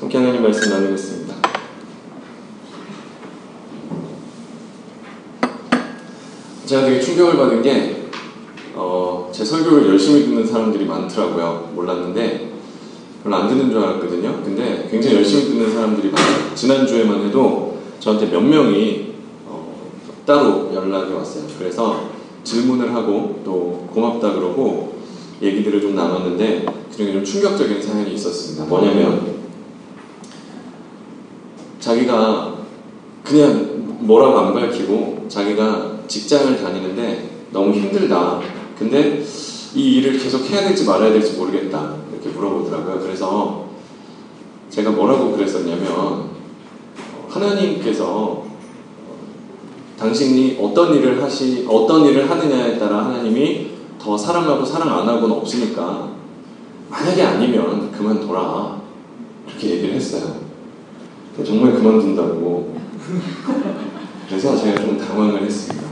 함께 하나님 말씀 나누겠습니다. 제가 되게 충격을 받은 게, 어, 제 설교를 열심히 듣는 사람들이 많더라고요. 몰랐는데, 별로 안 듣는 줄 알았거든요. 근데 굉장히 열심히 듣는 사람들이 많아요. 지난주에만 해도 저한테 몇 명이 어, 따로 연락이 왔어요. 그래서 질문을 하고 또 고맙다 그러고 얘기들을 좀 나눴는데 그중에 좀 충격적인 사연이 있었습니다. 뭐냐면 자기가 그냥 뭐라고 안 밝히고 자기가 직장을 다니는데 너무 힘들다. 근데 이 일을 계속 해야 될지 말아야 될지 모르겠다. 이렇게 물어보더라고요. 그래서 제가 뭐라고 그랬었냐면 하나님께서 당신이 어떤 일을 하시 어떤 일을 하느냐에 따라 하나님이 더 사랑하고 사랑 안 하고는 없으니까 만약에 아니면 그만둬라 그렇게 얘기를 했어요. 정말 그만둔다고 그래서 제가 좀 당황을 했습니다.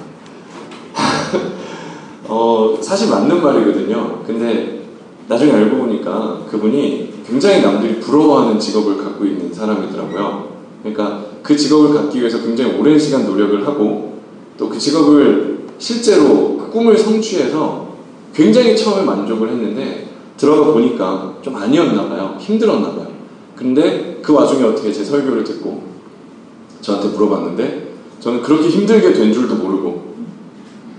어, 사실 맞는 말이거든요. 근데 나중에 알고 보니까 그분이 굉장히 남들이 부러워하는 직업을 갖고 있는 사람이더라고요. 그러니까 그 직업을 갖기 위해서 굉장히 오랜 시간 노력을 하고 또 그 직업을 실제로 그 꿈을 성취해서 굉장히 처음에 만족을 했는데 들어가 보니까 좀 아니었나 봐요. 힘들었나 봐요. 근데 그 와중에 어떻게 제 설교를 듣고 저한테 물어봤는데 저는 그렇게 힘들게 된 줄도 모르고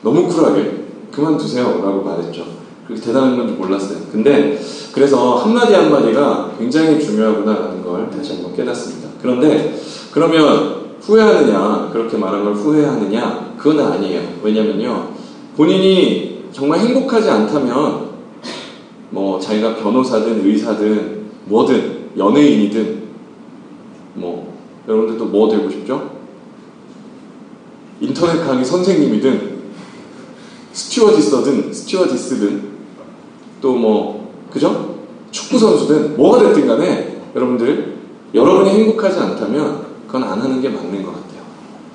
너무 쿨하게 그만두세요 라고 말했죠. 그렇게 대단한 건지 몰랐어요. 근데 그래서 한마디 한마디가 굉장히 중요하구나라는 걸 다시 한번 깨닫습니다. 그런데 그러면 후회하느냐, 그렇게 말한 걸 후회하느냐, 그건 아니에요. 왜냐면요. 본인이 정말 행복하지 않다면 뭐 자기가 변호사든 의사든 뭐든 연예인이든 뭐 여러분들도 뭐 되고 싶죠? 인터넷 강의 선생님이든 스튜어디서든 스튜어디스든 또 뭐 그죠? 축구 선수든 뭐가 됐든 간에 여러분들 여러분이 행복하지 않다면 그건 안 하는 게 맞는 것 같아요.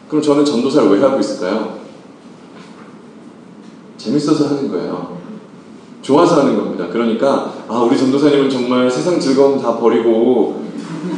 그럼 저는 전도사를 왜 하고 있을까요? 재밌어서 하는 거예요. 좋아서 하는 겁니다. 그러니까 아 우리 전도사님은 정말 세상 즐거움 다 버리고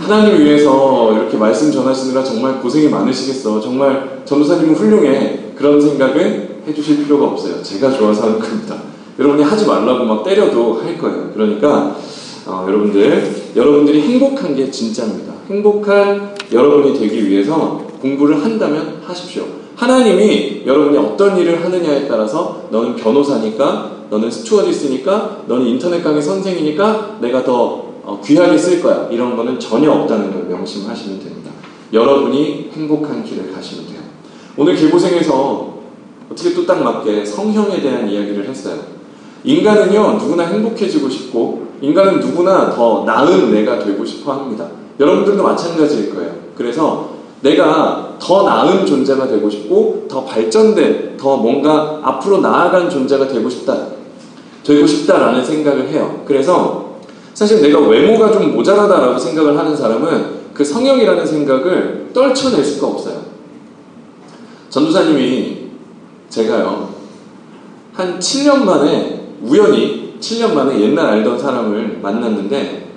하나님을 위해서 이렇게 말씀 전하시느라 정말 고생이 많으시겠어. 정말 전도사님은 훌륭해. 그런 생각은 해주실 필요가 없어요. 제가 좋아서 하는 겁니다. 여러분이 하지 말라고 막 때려도 할 거예요. 그러니까 어, 여러분들 여러분들이 행복한 게 진짜입니다. 행복한 여러분이 되기 위해서 공부를 한다면 하십시오. 하나님이 여러분이 어떤 일을 하느냐에 따라서 너는 변호사니까 너는 스튜어디스니까 너는 인터넷 강의 선생이니까 내가 더 어, 귀하게 쓸 거야. 이런 거는 전혀 없다는 걸 명심하시면 됩니다. 여러분이 행복한 길을 가시면 돼요. 오늘 개고생에서 어떻게 또 딱 맞게 성형에 대한 이야기를 했어요. 인간은요, 누구나 행복해지고 싶고, 인간은 누구나 더 나은 내가 되고 싶어 합니다. 여러분들도 마찬가지일 거예요. 그래서 내가 더 나은 존재가 되고 싶고, 더 발전된, 더 뭔가 앞으로 나아간 존재가 되고 싶다. 되고 싶다라는 생각을 해요. 그래서 사실 내가 외모가 좀 모자라다라고 생각을 하는 사람은 그 성형이라는 생각을 떨쳐낼 수가 없어요. 전도사님이 제가요, 한 7년 만에 우연히 7년 만에 옛날 알던 사람을 만났는데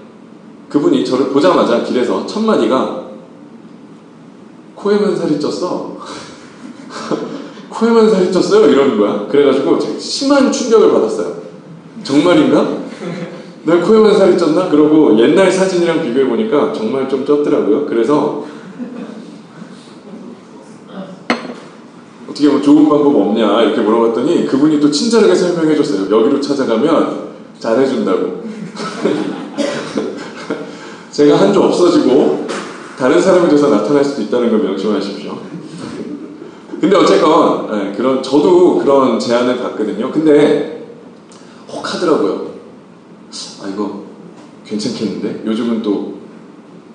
그분이 저를 보자마자 길에서 첫 마디가 코에만 살이 쪘어. 코에만 살이 쪘어요? 이러는 거야. 그래가지고 심한 충격을 받았어요. 정말인가? 내가 코에만 살이 쪘나? 그러고 옛날 사진이랑 비교해보니까 정말 좀 쪘더라고요. 그래서 어떻게 뭐 좋은 방법 없냐 이렇게 물어봤더니 그분이 또 친절하게 설명해 줬어요. 여기로 찾아가면 잘해준다고. 제가 한 주 없어지고 다른 사람이 돼서 나타날 수도 있다는 걸 명심하십시오. 근데 어쨌건 네, 그런 저도 그런 제안을 받거든요. 근데 혹 하더라고요. 아 이거 괜찮겠는데? 요즘은 또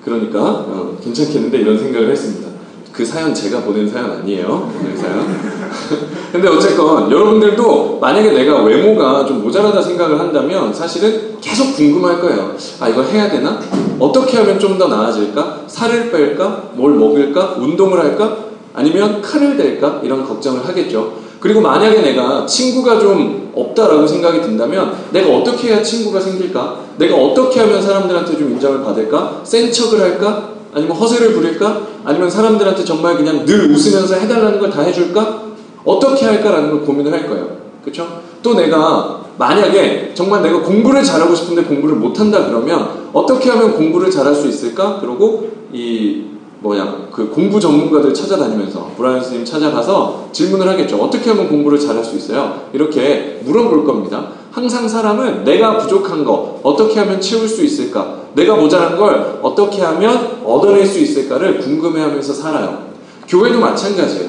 그러니까 어, 괜찮겠는데 이런 생각을 했습니다. 그 사연 제가 보낸 사연 아니에요. 오늘 사연. 근데 어쨌건 여러분들도 만약에 내가 외모가 좀 모자라다 생각을 한다면 사실은 계속 궁금할 거예요. 아 이거 해야 되나? 어떻게 하면 좀 더 나아질까? 살을 뺄까? 뭘 먹을까? 운동을 할까? 아니면 칼을 댈까? 이런 걱정을 하겠죠. 그리고 만약에 내가 친구가 좀 없다라고 생각이 든다면 내가 어떻게 해야 친구가 생길까? 내가 어떻게 하면 사람들한테 좀 인정을 받을까? 센 척을 할까? 아니면 허세를 부릴까? 아니면 사람들한테 정말 그냥 늘 웃으면서 해달라는 걸 다 해줄까? 어떻게 할까라는 걸 고민을 할 거예요. 그렇죠? 또 내가 만약에 정말 내가 공부를 잘하고 싶은데 공부를 못한다 그러면 어떻게 하면 공부를 잘할 수 있을까? 그리고 이 뭐야 그 공부 전문가들 찾아다니면서 브라이언 스님 찾아가서 질문을 하겠죠. 어떻게 하면 공부를 잘할 수 있어요? 이렇게 물어볼 겁니다. 항상 사람은 내가 부족한 거 어떻게 하면 채울 수 있을까? 내가 모자란 걸 어떻게 하면 얻어낼 수 있을까를 궁금해하면서 살아요. 교회도 마찬가지예요.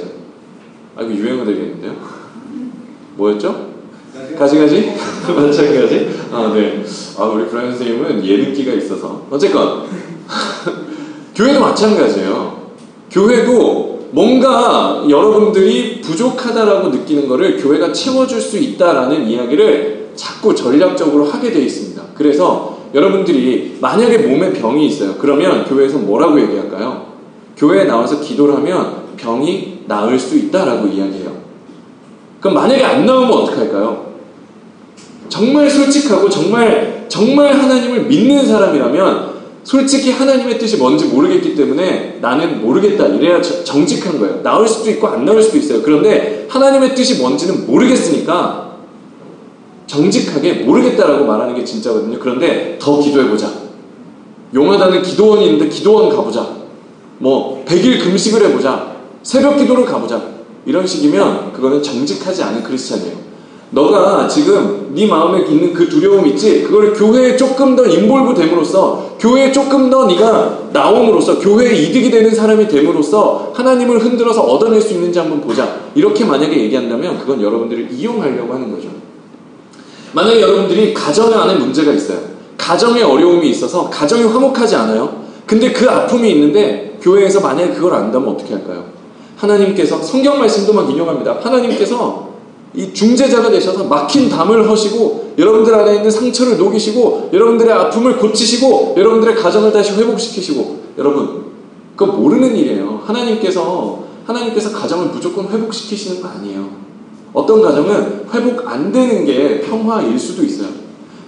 아 이거 유행어 되겠는데요? 뭐였죠? 가지가지? 마찬가지? 아, 네. 아, 우리 브라이언 선생님은 예능기가 있어서. 어쨌건. 교회도 마찬가지예요. 교회도 뭔가 여러분들이 부족하다라고 느끼는 것을 교회가 채워줄 수 있다라는 이야기를 자꾸 전략적으로 하게 되어 있습니다. 그래서 여러분들이 만약에 몸에 병이 있어요. 그러면 교회에서 뭐라고 얘기할까요? 교회에 나와서 기도를 하면 병이 나을 수 있다라고 이야기해요. 그럼 만약에 안 나오면 어떡할까요? 정말 솔직하고 정말 정말 하나님을 믿는 사람이라면 솔직히 하나님의 뜻이 뭔지 모르겠기 때문에 나는 모르겠다 이래야 정직한 거예요. 나올 수도 있고 안 나올 수도 있어요. 그런데 하나님의 뜻이 뭔지는 모르겠으니까 정직하게 모르겠다라고 말하는 게 진짜거든요. 그런데 더 기도해보자. 용하다는 기도원이 있는데 기도원 가보자. 뭐 100일 금식을 해보자. 새벽 기도를 가보자. 이런 식이면 그거는 정직하지 않은 크리스찬이에요. 너가 지금 네 마음에 있는 그 두려움 있지? 그걸 교회에 조금 더 인볼브 됨으로써 교회에 조금 더 네가 나옴으로써 교회에 이득이 되는 사람이 됨으로써 하나님을 흔들어서 얻어낼 수 있는지 한번 보자. 이렇게 만약에 얘기한다면 그건 여러분들을 이용하려고 하는 거죠. 만약에 여러분들이 가정 안에 문제가 있어요. 가정에 어려움이 있어서 가정이 화목하지 않아요. 근데 그 아픔이 있는데 교회에서 만약에 그걸 안다면 어떻게 할까요? 하나님께서 성경 말씀도 막 인용합니다. 하나님께서 이 중재자가 되셔서 막힌 담을 허시고 여러분들 안에 있는 상처를 녹이시고 여러분들의 아픔을 고치시고 여러분들의 가정을 다시 회복시키시고 여러분 그거 모르는 일이에요. 하나님께서 하나님께서 가정을 무조건 회복시키시는 거 아니에요. 어떤 가정은 회복 안 되는 게 평화일 수도 있어요.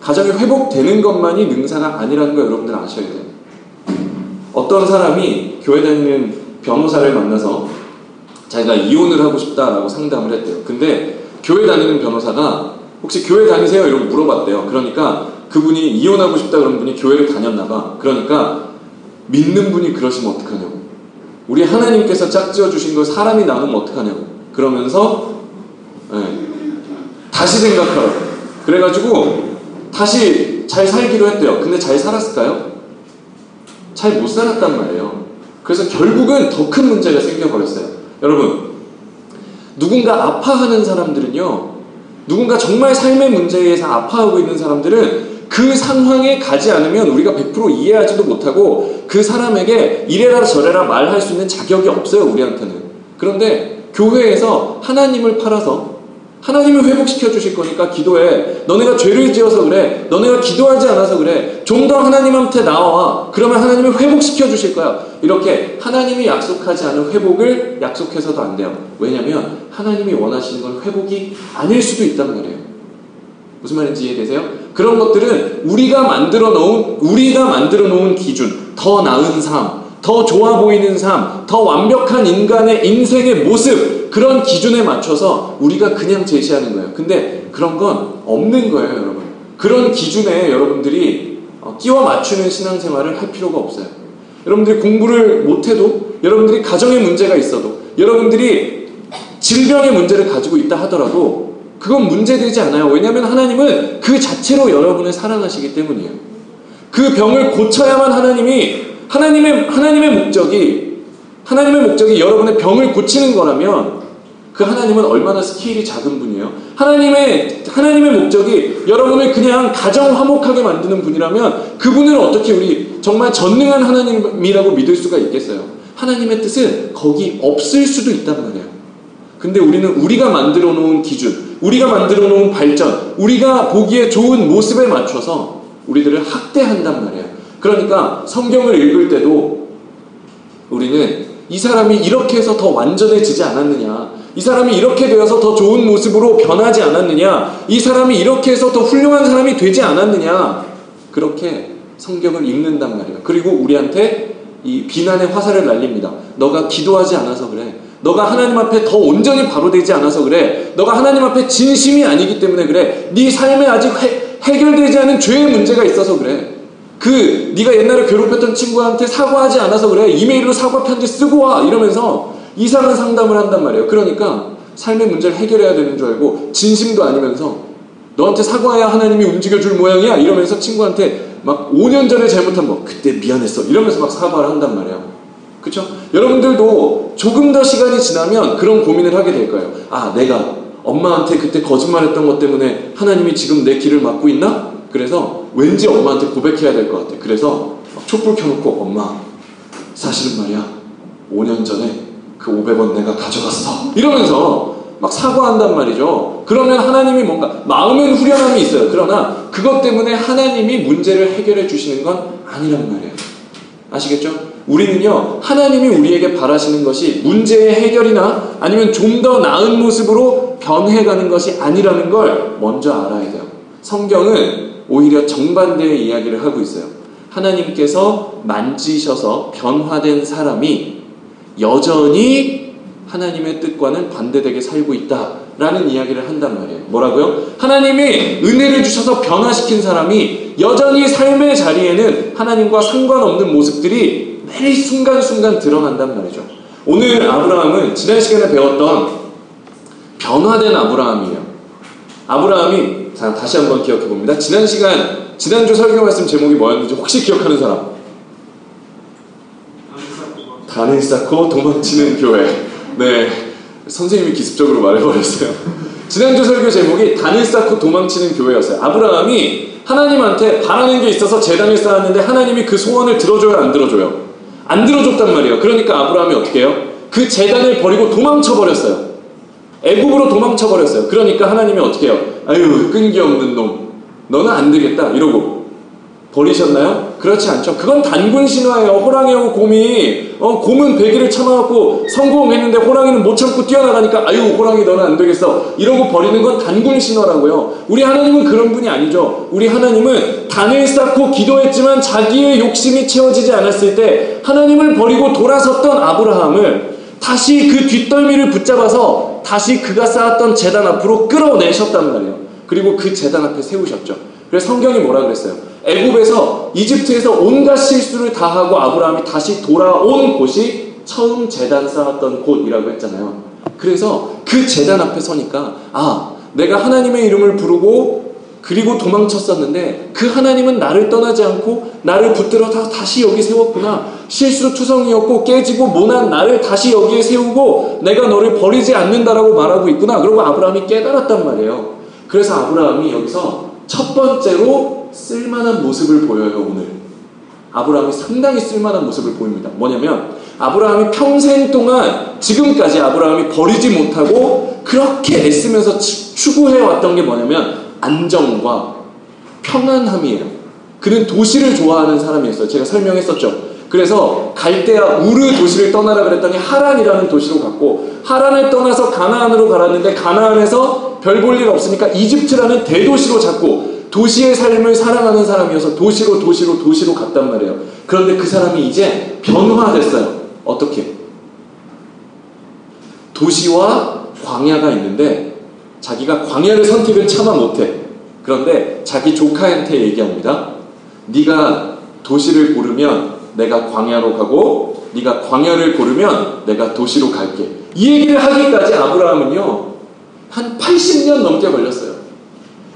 가정이 회복되는 것만이 능사가 아니라는 거 여러분들 아셔야 돼요. 어떤 사람이 교회 다니는 변호사를 만나서 자기가 이혼을 하고 싶다라고 상담을 했대요. 근데 교회 다니는 변호사가 혹시 교회 다니세요? 이러고 물어봤대요. 그러니까 그분이 이혼하고 싶다 그런 분이 교회를 다녔나 봐. 그러니까 믿는 분이 그러시면 어떡하냐고. 우리 하나님께서 짝지어 주신 걸 사람이 나누면 어떡하냐고. 그러면서 네. 다시 생각하라고. 그래가지고 다시 잘 살기로 했대요. 근데 잘 살았을까요? 잘 못 살았단 말이에요. 그래서 결국은 더 큰 문제가 생겨버렸어요. 여러분, 누군가 아파하는 사람들은요, 누군가 정말 삶의 문제에서 아파하고 있는 사람들은 그 상황에 가지 않으면 우리가 100% 이해하지도 못하고 그 사람에게 이래라 저래라 말할 수 있는 자격이 없어요, 우리한테는. 그런데 교회에서 하나님을 팔아서 하나님을 회복시켜 주실 거니까 기도해. 너네가 죄를 지어서 그래. 너네가 기도하지 않아서 그래. 좀 더 하나님한테 나와. 그러면 하나님을 회복시켜 주실 거야. 이렇게 하나님이 약속하지 않은 회복을 약속해서도 안 돼요. 왜냐면 하나님이 원하시는 건 회복이 아닐 수도 있단 말이에요. 무슨 말인지 이해되세요? 그런 것들은 우리가 만들어 놓은 우리가 만들어 놓은 기준, 더 나은 삶, 더 좋아 보이는 삶, 더 완벽한 인간의 인생의 모습, 그런 기준에 맞춰서 우리가 그냥 제시하는 거예요. 근데 그런 건 없는 거예요, 여러분. 그런 기준에 여러분들이 어, 끼워 맞추는 신앙생활을 할 필요가 없어요. 여러분들이 공부를 못해도, 여러분들이 가정에 문제가 있어도, 여러분들이 질병의 문제를 가지고 있다 하더라도, 그건 문제되지 않아요. 왜냐하면 하나님은 그 자체로 여러분을 사랑하시기 때문이에요. 그 병을 고쳐야만 하나님이 하나님의, 하나님의 목적이, 하나님의 목적이 여러분의 병을 고치는 거라면 그 하나님은 얼마나 스케일이 작은 분이에요? 하나님의, 하나님의 목적이 여러분을 그냥 가정 화목하게 만드는 분이라면 그분을 어떻게 우리 정말 전능한 하나님이라고 믿을 수가 있겠어요? 하나님의 뜻은 거기 없을 수도 있단 말이에요. 근데 우리는 우리가 만들어 놓은 기준, 우리가 만들어 놓은 발전, 우리가 보기에 좋은 모습에 맞춰서 우리들을 학대한단 말이에요. 그러니까 성경을 읽을 때도 우리는 이 사람이 이렇게 해서 더 완전해지지 않았느냐. 이 사람이 이렇게 되어서 더 좋은 모습으로 변하지 않았느냐? 이 사람이 이렇게 해서 더 훌륭한 사람이 되지 않았느냐? 그렇게 성경을 읽는단 말이에요. 그리고 우리한테 이 비난의 화살을 날립니다. 너가 기도하지 않아서 그래. 너가 하나님 앞에 더 온전히 바로 되지 않아서 그래. 너가 하나님 앞에 진심이 아니기 때문에 그래. 네 삶에 아직 해, 해결되지 않은 죄의 문제가 있어서 그래. 그 네가 옛날에 괴롭혔던 친구한테 사과하지 않아서 그래. 이메일로 사과 편지 쓰고 와 이러면서 이상한 상담을 한단 말이에요. 그러니까 삶의 문제를 해결해야 되는 줄 알고 진심도 아니면서 너한테 사과해야 하나님이 움직여줄 모양이야 이러면서 친구한테 막 5년 전에 잘못한 거 그때 미안했어 이러면서 막 사과를 한단 말이에요. 그렇죠? 여러분들도 조금 더 시간이 지나면 그런 고민을 하게 될 거예요. 아, 내가 엄마한테 그때 거짓말했던 것 때문에 하나님이 지금 내 길을 막고 있나? 그래서 왠지 엄마한테 고백해야 될 것 같아. 그래서 촛불 켜놓고 엄마 사실은 말이야 5년 전에 그 500원 내가 가져갔어. 이러면서 막 사과한단 말이죠. 그러면 하나님이 뭔가 마음엔 후련함이 있어요. 그러나 그것 때문에 하나님이 문제를 해결해 주시는 건 아니란 말이에요. 아시겠죠? 우리는요, 하나님이 우리에게 바라시는 것이 문제의 해결이나 아니면 좀 더 나은 모습으로 변해가는 것이 아니라는 걸 먼저 알아야 돼요. 성경은 오히려 정반대의 이야기를 하고 있어요. 하나님께서 만지셔서 변화된 사람이 여전히 하나님의 뜻과는 반대되게 살고 있다 라는 이야기를 한단 말이에요. 뭐라고요? 하나님이 은혜를 주셔서 변화시킨 사람이 여전히 삶의 자리에는 하나님과 상관없는 모습들이 매일 순간순간 드러난단 말이죠. 오늘 아브라함은 지난 시간에 배웠던 변화된 아브라함이에요. 아브라함이 자, 다시 한번 기억해 봅니다. 지난 시간 지난주 설교 말씀 제목이 뭐였는지 혹시 기억하는 사람? 단을 쌓고 도망치는 교회. 네, 선생님이 기습적으로 말해버렸어요. 지난주 설교 제목이 단을 쌓고 도망치는 교회였어요. 아브라함이 하나님한테 바라는 게 있어서 재단을 쌓았는데 하나님이 그 소원을 들어줘요, 안 들어줘요? 안 들어줬단 말이에요. 그러니까 아브라함이 어떻게 해요? 그 재단을 버리고 도망쳐 버렸어요. 애굽으로 도망쳐 버렸어요. 그러니까 하나님이 어떻게 해요? 아유 끈기 없는 놈, 너는 안 되겠다 이러고 버리셨나요? 그렇지 않죠. 그건 단군 신화예요. 호랑이하고 곰이 어, 곰은 배기를 참아갖고 성공했는데 호랑이는 못 참고 뛰어나가니까 아유 호랑이 너는 안 되겠어 이러고 버리는 건 단군 신화라고요. 우리 하나님은 그런 분이 아니죠. 우리 하나님은 단을 쌓고 기도했지만 자기의 욕심이 채워지지 않았을 때 하나님을 버리고 돌아섰던 아브라함을 다시 그 뒷덜미를 붙잡아서 다시 그가 쌓았던 재단 앞으로 끌어내셨단 말이에요. 그리고 그 재단 앞에 세우셨죠. 그래서 성경이 뭐라 그랬어요? 애굽에서 이집트에서 온갖 실수를 다 하고 아브라함이 다시 돌아온 곳이 처음 재단 쌓았던 곳이라고 했잖아요. 그래서 그 재단 앞에 서니까 아 내가 하나님의 이름을 부르고 그리고 도망쳤었는데 그 하나님은 나를 떠나지 않고 나를 붙들어 다시 여기 세웠구나. 실수 투성이었고 깨지고 모난 나를 다시 여기에 세우고 내가 너를 버리지 않는다라고 말하고 있구나. 그리고 아브라함이 깨달았단 말이에요. 그래서 아브라함이 여기서 첫 번째로 쓸만한 모습을 보여요, 오늘. 아브라함이 상당히 쓸만한 모습을 보입니다. 뭐냐면, 아브라함이 평생 동안 지금까지 아브라함이 버리지 못하고 그렇게 애쓰면서 추구해왔던 게 뭐냐면, 안정과 평안함이에요. 그는 도시를 좋아하는 사람이었어요. 제가 설명했었죠. 그래서 갈대아 우르 도시를 떠나라 그랬더니 하란이라는 도시로 갔고 하란을 떠나서 가나안으로 가랐는데 가나안에서 별 볼 일 없으니까 이집트라는 대도시로 잡고 도시의 삶을 사랑하는 사람이어서 도시로 도시로 도시로 갔단 말이에요. 그런데 그 사람이 이제 변화됐어요. 어떻게? 도시와 광야가 있는데 자기가 광야를 선택은 차마 못해. 그런데 자기 조카한테 얘기합니다. 네가 도시를 고르면 내가 광야로 가고 네가 광야를 고르면 내가 도시로 갈게. 이 얘기를 하기까지 아브라함은요. 한 80년 넘게 걸렸어요.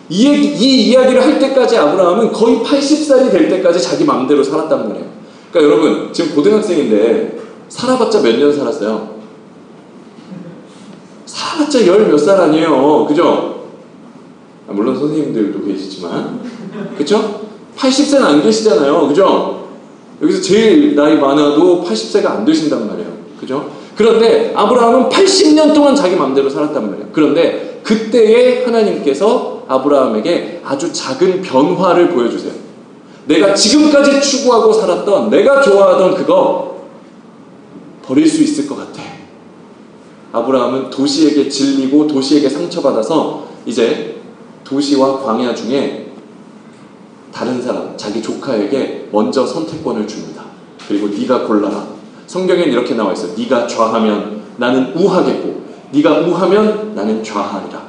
이, 이 이야기를 할 때까지 아브라함은 거의 80살이 될 때까지 자기 마음대로 살았단 말이에요. 그러니까 여러분 지금 고등학생인데 살아봤자 몇 년 살았어요? 살았자 열 몇 살 아니에요. 그죠? 아, 물론 선생님들도 계시지만 그쵸? 80세는 안 계시잖아요. 그죠? 여기서 제일 나이 많아도 80세가 안 되신단 말이에요. 그죠? 그런데 아브라함은 80년 동안 자기 마음대로 살았단 말이에요. 그런데 그때에 하나님께서 아브라함에게 아주 작은 변화를 보여주세요. 내가 지금까지 추구하고 살았던 내가 좋아하던 그거 버릴 수 있을 것 같아. 아브라함은 도시에게 질리고 도시에게 상처받아서 이제 도시와 광야 중에 다른 사람, 자기 조카에게 먼저 선택권을 줍니다. 그리고 네가 골라라. 성경엔 이렇게 나와 있어요. 네가 좌하면 나는 우하겠고 네가 우하면 나는 좌하리라.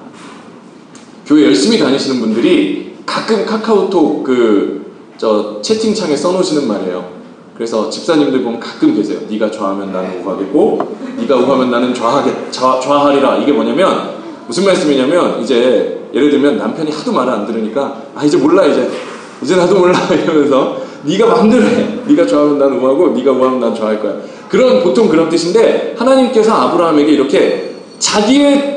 교회 열심히 다니시는 분들이 가끔 카카오톡 그 저 채팅창에 써놓으시는 말이에요. 그래서 집사님들 보면 가끔 계세요. 네가 좌하면 나는 우하겠고 네가 우하면 나는 좌하겠 좌, 좌하리라. 이게 뭐냐면 무슨 말씀이냐면 이제 예를 들면 남편이 하도 말을 안 들으니까 아 이제 몰라 이제 이제 나도 몰라 이러면서 네가 마음대로 해. 네가 좋아하면 난 우하고 네가 우하면 난 좋아할 거야. 그런 보통 그런 뜻인데 하나님께서 아브라함에게 이렇게 자기의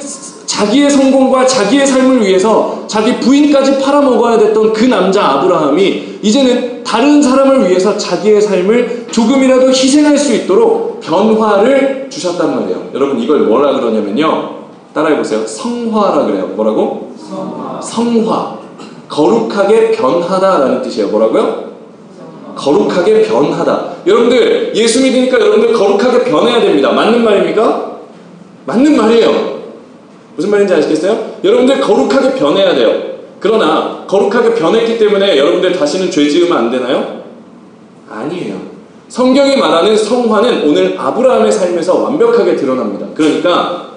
자기의 성공과 자기의 삶을 위해서 자기 부인까지 팔아먹어야 됐던 그 남자 아브라함이 이제는 다른 사람을 위해서 자기의 삶을 조금이라도 희생할 수 있도록 변화를 주셨단 말이에요. 여러분 이걸 뭐라 그러냐면요. 따라해보세요. 성화라 그래요. 뭐라고? 성화. 성화. 거룩하게 변하다라는 뜻이에요. 뭐라고요? 거룩하게 변하다. 여러분들 예수 믿으니까 여러분들 거룩하게 변해야 됩니다. 맞는 말입니까? 맞는 말이에요. 무슨 말인지 아시겠어요? 여러분들 거룩하게 변해야 돼요. 그러나 거룩하게 변했기 때문에 여러분들 다시는 죄 지으면 안 되나요? 아니에요. 성경이 말하는 성화는 오늘 아브라함의 삶에서 완벽하게 드러납니다. 그러니까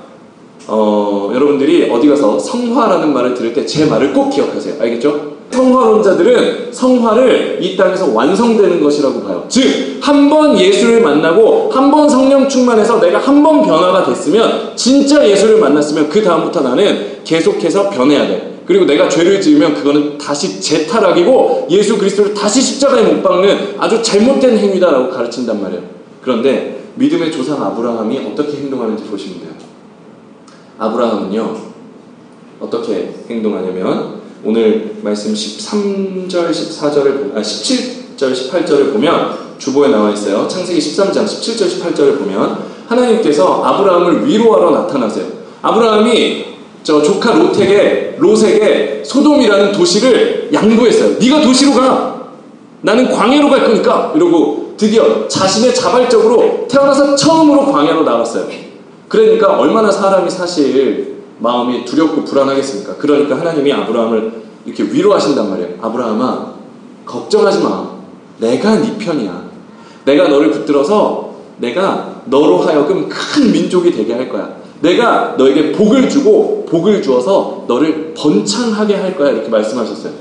어, 여러분들이 어디 가서 성화라는 말을 들을 때 제 말을 꼭 기억하세요. 알겠죠? 성화론자들은 성화를 이 땅에서 완성되는 것이라고 봐요. 즉, 한 번 예수를 만나고 한 번 성령 충만해서 내가 한 번 변화가 됐으면 진짜 예수를 만났으면 그 다음부터 나는 계속해서 변해야 돼. 그리고 내가 죄를 지으면 그거는 다시 재타락이고 예수 그리스도를 다시 십자가에 못 박는 아주 잘못된 행위다라고 가르친단 말이에요. 그런데 믿음의 조상 아브라함이 어떻게 행동하는지 보시면 돼요. 아브라함은요, 어떻게 행동하냐면, 오늘 말씀 13절, 14절을, 아, 17절, 18절을 보면, 주보에 나와 있어요. 창세기 13장 17절, 18절을 보면, 하나님께서 아브라함을 위로하러 나타나세요. 아브라함이 저 조카 롯에게, 롯에게 소돔이라는 도시를 양보했어요. 네가 도시로 가! 나는 광야로 갈 거니까! 이러고 드디어 자신의 자발적으로 태어나서 처음으로 광야로 나갔어요. 그러니까 얼마나 사람이 사실 마음이 두렵고 불안하겠습니까? 그러니까 하나님이 아브라함을 이렇게 위로하신단 말이에요. 아브라함아, 걱정하지 마. 내가 네 편이야. 내가 너를 붙들어서 내가 너로 하여금 큰 민족이 되게 할 거야. 내가 너에게 복을 주고 복을 주어서 너를 번창하게 할 거야. 이렇게 말씀하셨어요.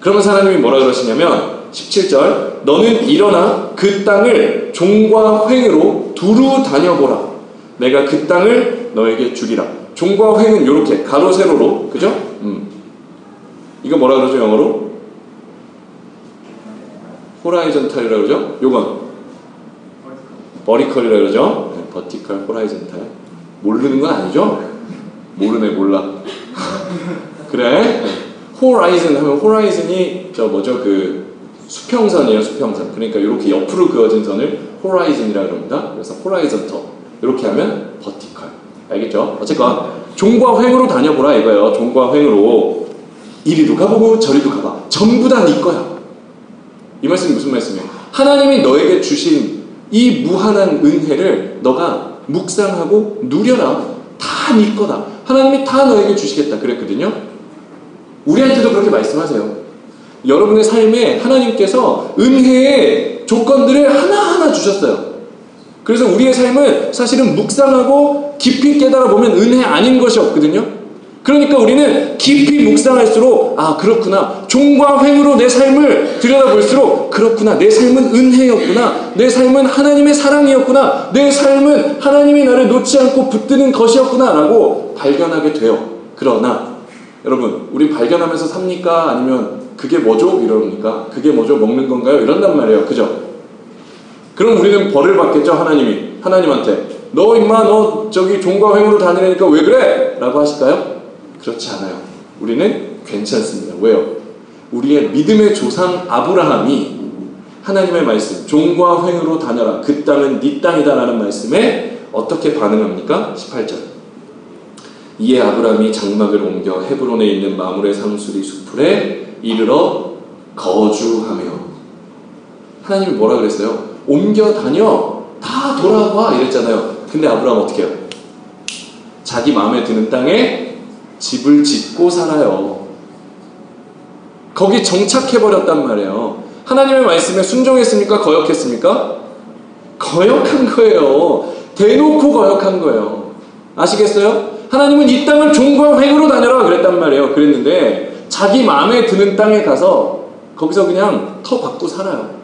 그러면 하나님이 뭐라 그러시냐면 17절 너는 일어나 그 땅을 종과 횡으로 두루 다녀보라. 내가 그 땅을 너에게 주리라. 종과 횡은 이렇게 가로 세로로 그죠? 음. 이거 뭐라 그러죠 영어로? 호라이전탈이라 그러죠? 요건 버리컬이라 그러죠? 네, 버티컬, 호라이전탈. 모르는 건 아니죠? 모르네 몰라. 그래? 호라이즌 하면 호라이즌이 저 뭐죠 그 수평선이에요 수평선. 그러니까 이렇게 옆으로 그어진 선을 호라이즌이라 그럽니다. 그래서 호라이전터. 이렇게 하면 버티컬. 알겠죠? 어쨌건 종과 횡으로 다녀보라 이거예요. 종과 횡으로 이리도 가보고 저리도 가봐. 전부 다 네 거야. 이 말씀이 무슨 말씀이에요? 하나님이 너에게 주신 이 무한한 은혜를 너가 묵상하고 누려라. 다 네 거다. 하나님이 다 너에게 주시겠다 그랬거든요. 우리한테도 그렇게 말씀하세요. 여러분의 삶에 하나님께서 은혜의 조건들을 하나하나 주셨어요. 그래서 우리의 삶은 사실은 묵상하고 깊이 깨달아 보면 은혜 아닌 것이 없거든요. 그러니까 우리는 깊이 묵상할수록 아 그렇구나. 종과 횡으로 내 삶을 들여다볼수록 그렇구나. 내 삶은 은혜였구나. 내 삶은 하나님의 사랑이었구나. 내 삶은 하나님이 나를 놓지 않고 붙드는 것이었구나라고 발견하게 돼요. 그러나 여러분 우리 발견하면서 삽니까? 아니면 그게 뭐죠? 이러니까 그게 뭐죠? 먹는 건가요? 이런단 말이에요. 그죠? 그럼 우리는 벌을 받겠죠 하나님이 하나님한테 너 임마 너 저기 종과 횡으로 다니니까 왜 그래? 라고 하실까요? 그렇지 않아요. 우리는 괜찮습니다. 왜요? 우리의 믿음의 조상 아브라함이 하나님의 말씀 종과 횡으로 다녀라 그 땅은 네 땅이다 라는 말씀에 어떻게 반응합니까? 18절 이에 아브라함이 장막을 옮겨 헤브론에 있는 마물의 상수리 숲풀에 이르러 거주하며 하나님이 뭐라 그랬어요? 옮겨 다녀 다 돌아와 이랬잖아요. 근데 아브라함 어떻게 해요? 자기 마음에 드는 땅에 집을 짓고 살아요. 거기 정착해버렸단 말이에요. 하나님의 말씀에 순종했습니까? 거역했습니까? 거역한 거예요. 대놓고 거역한 거예요. 아시겠어요? 하나님은 이 땅을 종과 횡으로 다녀라 그랬단 말이에요. 그랬는데 자기 마음에 드는 땅에 가서 거기서 그냥 터 받고 살아요.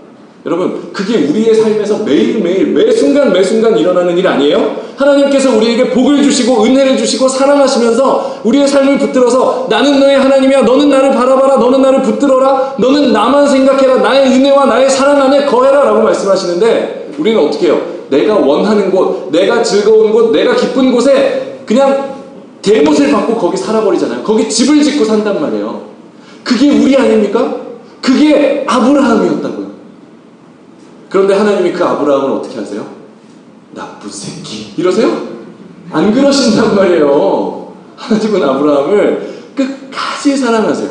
여러분, 그게 우리의 삶에서 매일매일, 매 순간, 매 순간 일어나는 일 아니에요? 하나님께서 우리에게 복을 주시고, 은혜를 주시고, 사랑하시면서, 우리의 삶을 붙들어서, 나는 너의 하나님이야, 너는 나를 바라봐라, 너는 나를 붙들어라, 너는 나만 생각해라, 나의 은혜와 나의 사랑 안에 거해라, 라고 말씀하시는데, 우리는 어떻게 해요? 내가 원하는 곳, 내가 즐거운 곳, 내가 기쁜 곳에 그냥 대못을 받고 거기 살아버리잖아요. 거기 집을 짓고 산단 말이에요. 그게 우리 아닙니까? 그게 아브라함이었다고요. 그런데 하나님이 그 아브라함을 어떻게 하세요? 나쁜 새끼. 이러세요? 안 그러신단 말이에요. 하나님은 아브라함을 끝까지 사랑하세요.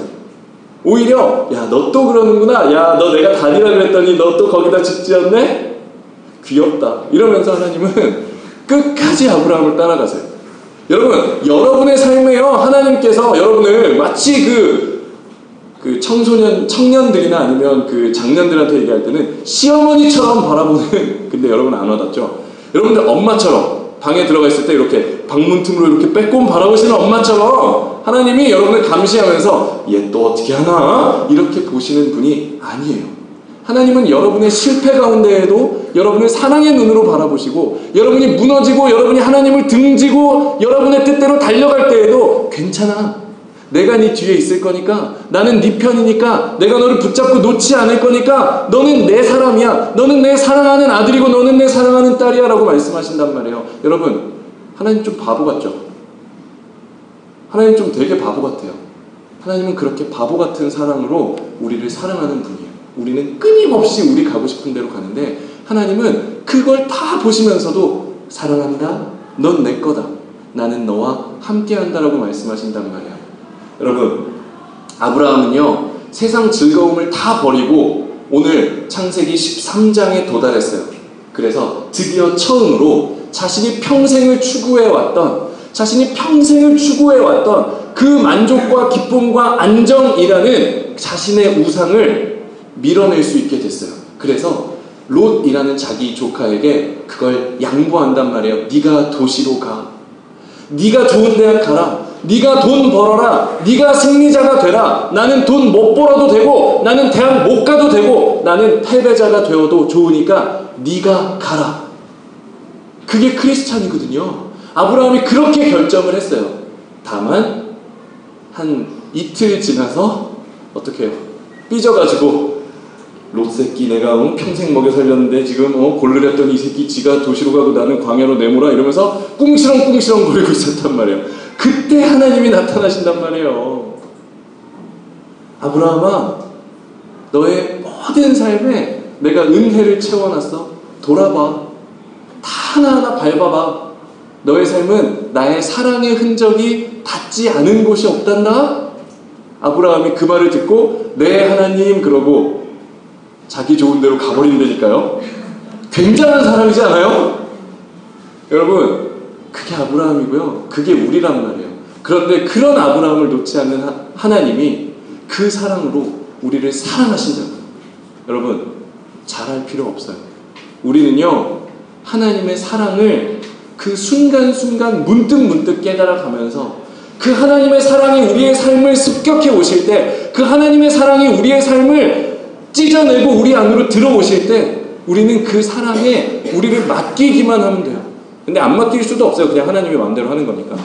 오히려, 야, 너 또 그러는구나. 야, 너 내가 다니라 그랬더니 너 또 거기다 집 지었네? 귀엽다. 이러면서 하나님은 끝까지 아브라함을 따라가세요. 여러분, 여러분의 삶에요. 하나님께서 여러분을 마치 그 그 청소년, 청년들이나 아니면 그 장년들한테 얘기할 때는 시어머니처럼 바라보는, 근데 여러분 안 와닿죠? 여러분들 엄마처럼 방에 들어가 있을 때 이렇게 방문 틈으로 이렇게 빼꼼 바라보시는 엄마처럼 하나님이 여러분을 감시하면서 얘 또 어떻게 하나? 이렇게 보시는 분이 아니에요. 하나님은 여러분의 실패 가운데에도 여러분을 사랑의 눈으로 바라보시고 여러분이 무너지고 여러분이 하나님을 등지고 여러분의 뜻대로 달려갈 때에도 괜찮아. 내가 네 뒤에 있을 거니까 나는 네 편이니까 내가 너를 붙잡고 놓지 않을 거니까 너는 내 사람이야. 너는 내 사랑하는 아들이고 너는 내 사랑하는 딸이야 라고 말씀하신단 말이에요. 여러분 하나님 좀 바보 같죠? 하나님 좀 되게 바보 같아요. 하나님은 그렇게 바보 같은 사랑으로 우리를 사랑하는 분이에요. 우리는 끊임없이 우리 가고 싶은 대로 가는데 하나님은 그걸 다 보시면서도 사랑한다. 넌 내 거다. 나는 너와 함께 한다라고 말씀하신단 말이야. 여러분, 아브라함은요, 세상 즐거움을 다 버리고 오늘 창세기 13장에 도달했어요. 그래서 드디어 처음으로 자신이 평생을 추구해왔던, 자신이 평생을 추구해왔던 그 만족과 기쁨과 안정이라는 자신의 우상을 밀어낼 수 있게 됐어요. 그래서 롯이라는 자기 조카에게 그걸 양보한단 말이에요. 네가 도시로 가. 네가 좋은 대학 가라. 네가 돈 벌어라. 네가 승리자가 되라. 나는 돈 못 벌어도 되고 나는 대학 못 가도 되고 나는 패배자가 되어도 좋으니까 네가 가라. 그게 크리스찬이거든요. 아브라함이 그렇게 결정을 했어요. 다만 한 이틀 지나서 어떻게 해요? 삐져가지고 롯 새끼 내가 어, 평생 먹여 살렸는데 지금 어, 골르렸더니 이 새끼 지가 도시로 가고 나는 광야로 내모라 이러면서 꿍시렁꿍시렁 거리고 있었단 말이에요. 그때 하나님이 나타나신단 말이에요. 아브라함아, 너의 모든 삶에 내가 은혜를 채워놨어. 돌아봐. 다 하나하나 밟아봐. 너의 삶은 나의 사랑의 흔적이 닿지 않은 곳이 없단다? 아브라함이 그 말을 듣고, 네, 하나님, 그러고 자기 좋은 대로 가버린다니까요. 굉장한 사람이지 않아요? 여러분, 그게 아브라함이고요. 그게 우리란 말이에요. 그런데 그런 아브라함을 놓지 않는 하나님이 그 사랑으로 우리를 사랑하신다고요. 여러분, 잘할 필요 없어요. 우리는요, 하나님의 사랑을 그 순간순간 문득문득 깨달아 가면서 그 하나님의 사랑이 우리의 삶을 습격해 오실 때, 그 하나님의 사랑이 우리의 삶을 찢어내고 우리 안으로 들어오실 때, 우리는 그 사랑에 우리를 맡기기만 하면 돼요. 근데 안 맡길 수도 없어요. 그냥 하나님의 마음대로 하는 거니까.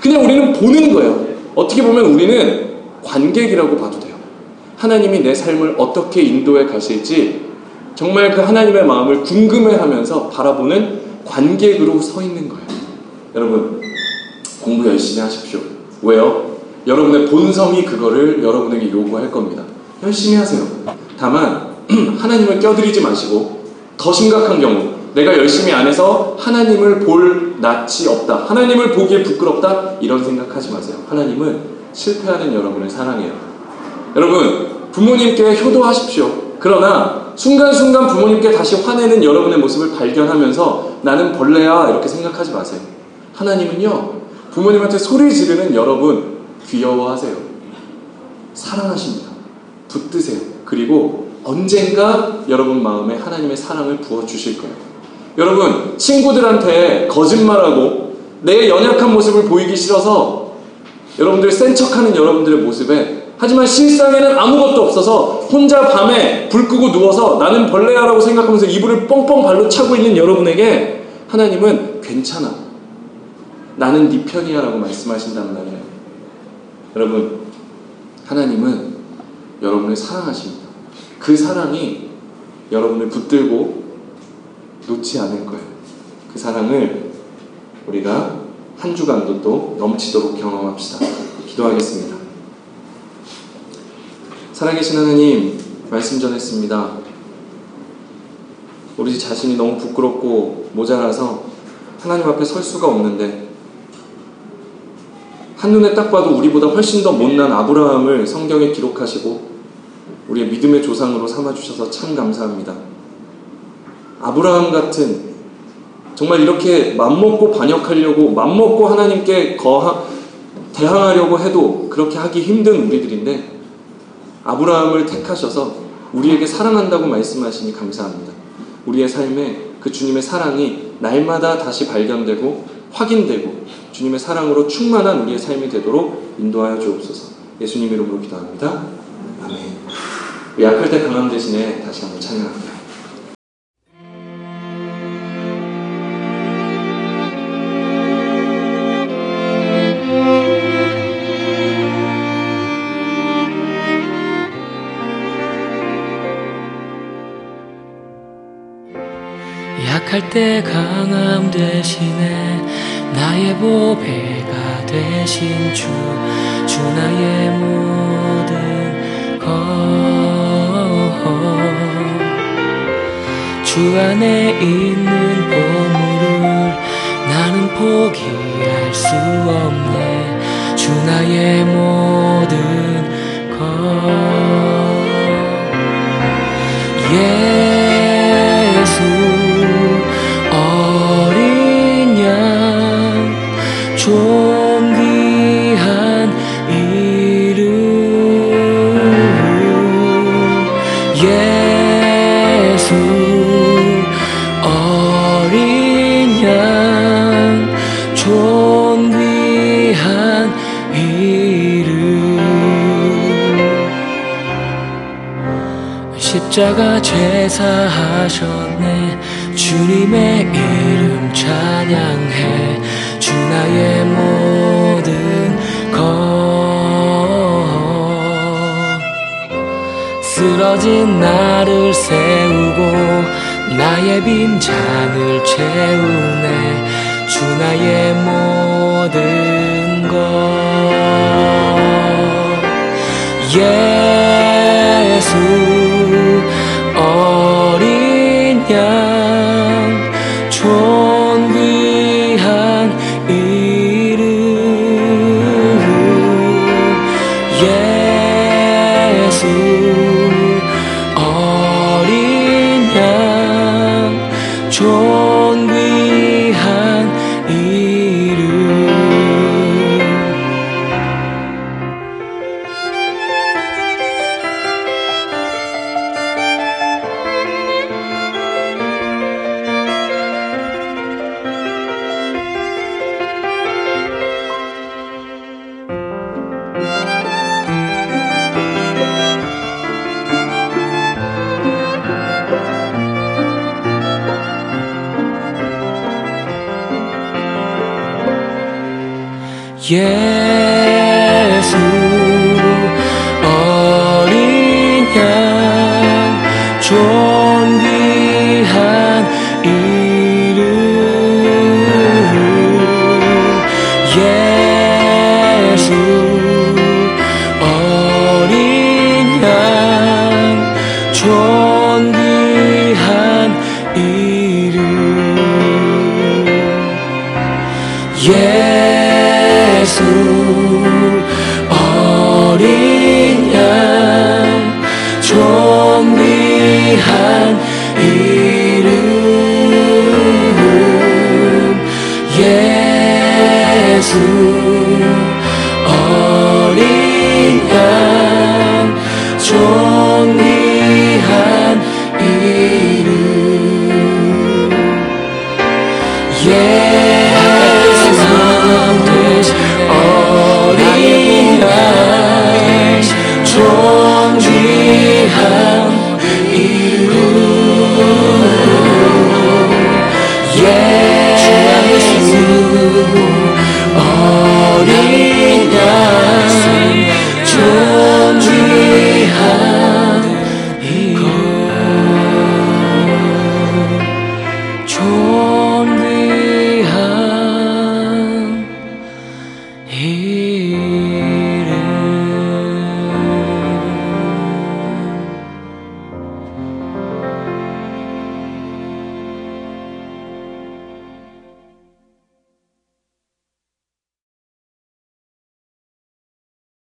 그냥 우리는 보는 거예요. 어떻게 보면 우리는 관객이라고 봐도 돼요. 하나님이 내 삶을 어떻게 인도해 가실지 정말 그 하나님의 마음을 궁금해 하면서 바라보는 관객으로 서 있는 거예요. 여러분, 공부 열심히 하십시오. 왜요? 여러분의 본성이 그거를 여러분에게 요구할 겁니다. 열심히 하세요. 다만, 하나님을 껴들이지 마시고, 더 심각한 경우, 내가 열심히 안 해서 하나님을 볼 낯이 없다. 하나님을 보기에 부끄럽다. 이런 생각하지 마세요. 하나님은 실패하는 여러분을 사랑해요. 여러분, 부모님께 효도하십시오. 그러나 순간순간 부모님께 다시 화내는 여러분의 모습을 발견하면서 나는 벌레야 이렇게 생각하지 마세요. 하나님은요, 부모님한테 소리 지르는 여러분 귀여워하세요. 사랑하십니다. 붙드세요. 그리고 언젠가 여러분 마음에 하나님의 사랑을 부어 주실 거예요. 여러분 친구들한테 거짓말하고 내 연약한 모습을 보이기 싫어서 여러분들 센 척하는 여러분들의 모습에 하지만 실상에는 아무것도 없어서 혼자 밤에 불 끄고 누워서 나는 벌레야라고 생각하면서 이불을 뻥뻥 발로 차고 있는 여러분에게 하나님은 괜찮아. 나는 네 편이야라고 말씀하신단 말이에요. 여러분, 하나님은 여러분을 사랑하십니다. 그 사랑이 여러분을 붙들고 놓지 않을 거예요. 그 사랑을 우리가 한 주간도 또 넘치도록 경험합시다. 기도하겠습니다. 살아계신 하나님, 말씀 전했습니다. 우리 자신이 너무 부끄럽고 모자라서 하나님 앞에 설 수가 없는데, 한눈에 딱 봐도 우리보다 훨씬 더 못난 아브라함을 성경에 기록하시고, 우리의 믿음의 조상으로 삼아주셔서 참 감사합니다. 아브라함 같은 정말 이렇게 맘먹고 반역하려고 맘먹고 하나님께 거하, 대항하려고 해도 그렇게 하기 힘든 우리들인데 아브라함을 택하셔서 우리에게 사랑한다고 말씀하시니 감사합니다. 우리의 삶에 그 주님의 사랑이 날마다 다시 발견되고 확인되고 주님의 사랑으로 충만한 우리의 삶이 되도록 인도하여 주옵소서. 예수님 이름으로 기도합니다. 아멘. 약할 때 강함 대신에 다시 한번 찬양합니다. 약할 때 강함 대신에 나의 보배가 되신 주, 주 나의 모든 것. 주 안에 있는 보물 하셨네. 주님의 이름 찬양해. 주 나의 모든 것. 쓰러진 나를 세우고 나의 빈 잔을 채우네. 주 나의 모든 것. 예수 예